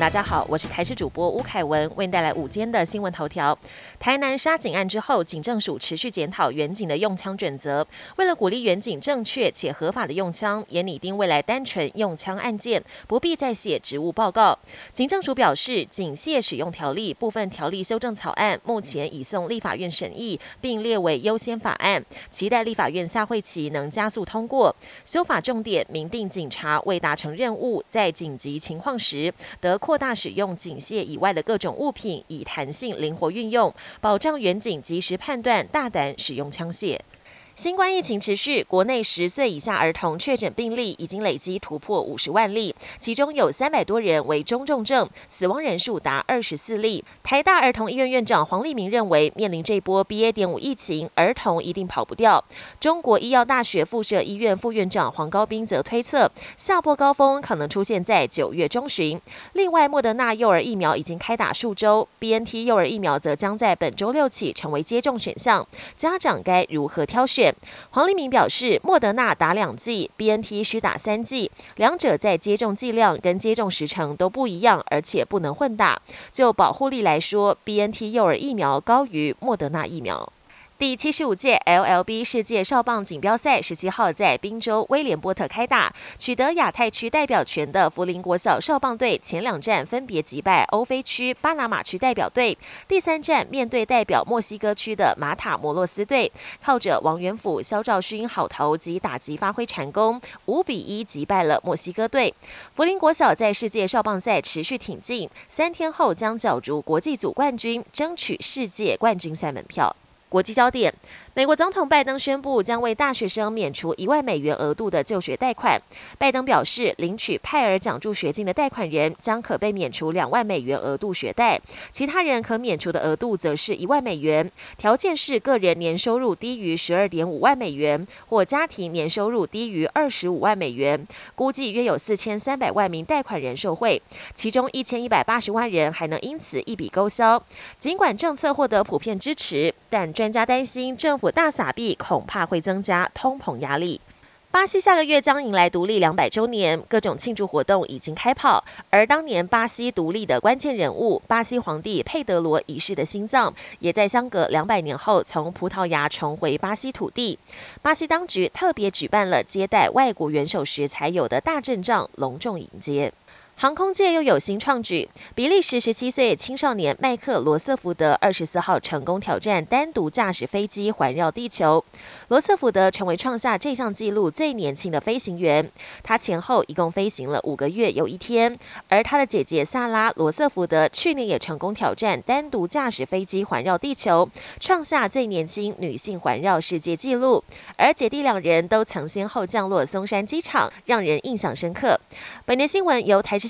大家好，我是台视主播吴凯文，为您带来午间的新闻头条。台南杀警案之后，警政署持续检讨远警的用枪准则，为了鼓励远警正确且合法的用枪，也拟定未来单纯用枪案件不必再写职务报告。警政署表示，警械使用条例部分条例修正草案目前已送立法院审议，并列为优先法案，期待立法院下会期能加速通过。修法重点明定，警察未达成任务，在紧急情况时得。扩大使用警械以外的各种物品，以弹性灵活运用，保障远景及时判断，大胆使用枪械。新冠疫情持续，国内十岁以下儿童确诊病例已经累积突破五十万例，其中有三百多人为中重症，死亡人数达二十四例。台大儿童医院院长黄立明认为，面临这波 BA. 点五疫情，儿童一定跑不掉。中国医药大学附设医院副院长黄高斌则推测，下波高峰可能出现在九月中旬。另外，莫德纳幼儿疫苗已经开打数周，BNT 幼儿疫苗则将在本周六起成为接种选项，家长该如何挑选？黄立明表示，莫德纳打两剂，B N T 需打三剂，两者在接种剂量跟接种时程都不一样，而且不能混打。就保护力来说，B N T 幼儿疫苗高于莫德纳疫苗。第七十五届 LLB 世界少棒锦标赛十七号在宾州威廉波特开打，取得亚太区代表权的福林国小少棒队前两站分别击败欧非区巴拿马区代表队，第三站面对代表墨西哥区的马塔摩洛斯队，靠着王元甫、肖兆勋好投及打击发挥成功，五比一击败了墨西哥队。福林国小在世界少棒赛持续挺进，三天后将角逐国际组冠军，争取世界冠军赛门票。国际焦点。美国总统拜登宣布将为大学生免除一万美元额度的就学贷款。拜登表示，领取派尔奖助学金的贷款人将可被免除两万美元额度学贷，其他人可免除的额度则是一万美元，条件是个人年收入低于十二点五万美元，或家庭年收入低于二十五万美元。估计约有四千三百万名贷款人受惠，其中一千一百八十万人还能因此一笔勾销。尽管政策获得普遍支持，但专家担心政府。大撒币恐怕会增加通膨压力。巴西下个月将迎来独立两百周年，各种庆祝活动已经开跑。而当年巴西独立的关键人物——巴西皇帝佩德罗一世的心脏，也在相隔两百年后从葡萄牙重回巴西土地。巴西当局特别举办了接待外国元首时才有的大阵仗，隆重迎接。航空界又有新创举，比利时十七岁青少年麦克罗瑟福德二十四号成功挑战单独驾驶飞机环绕地球。罗瑟福德成为创下这项纪录最年轻的飞行员，他前后一共飞行了五个月又一天。而他的姐姐萨拉罗瑟福德去年也成功挑战单独驾驶飞机环绕地球，创下最年轻女性环绕世界纪录。而姐弟两人都曾先后降落松山机场，让人印象深刻。本年新闻由台视。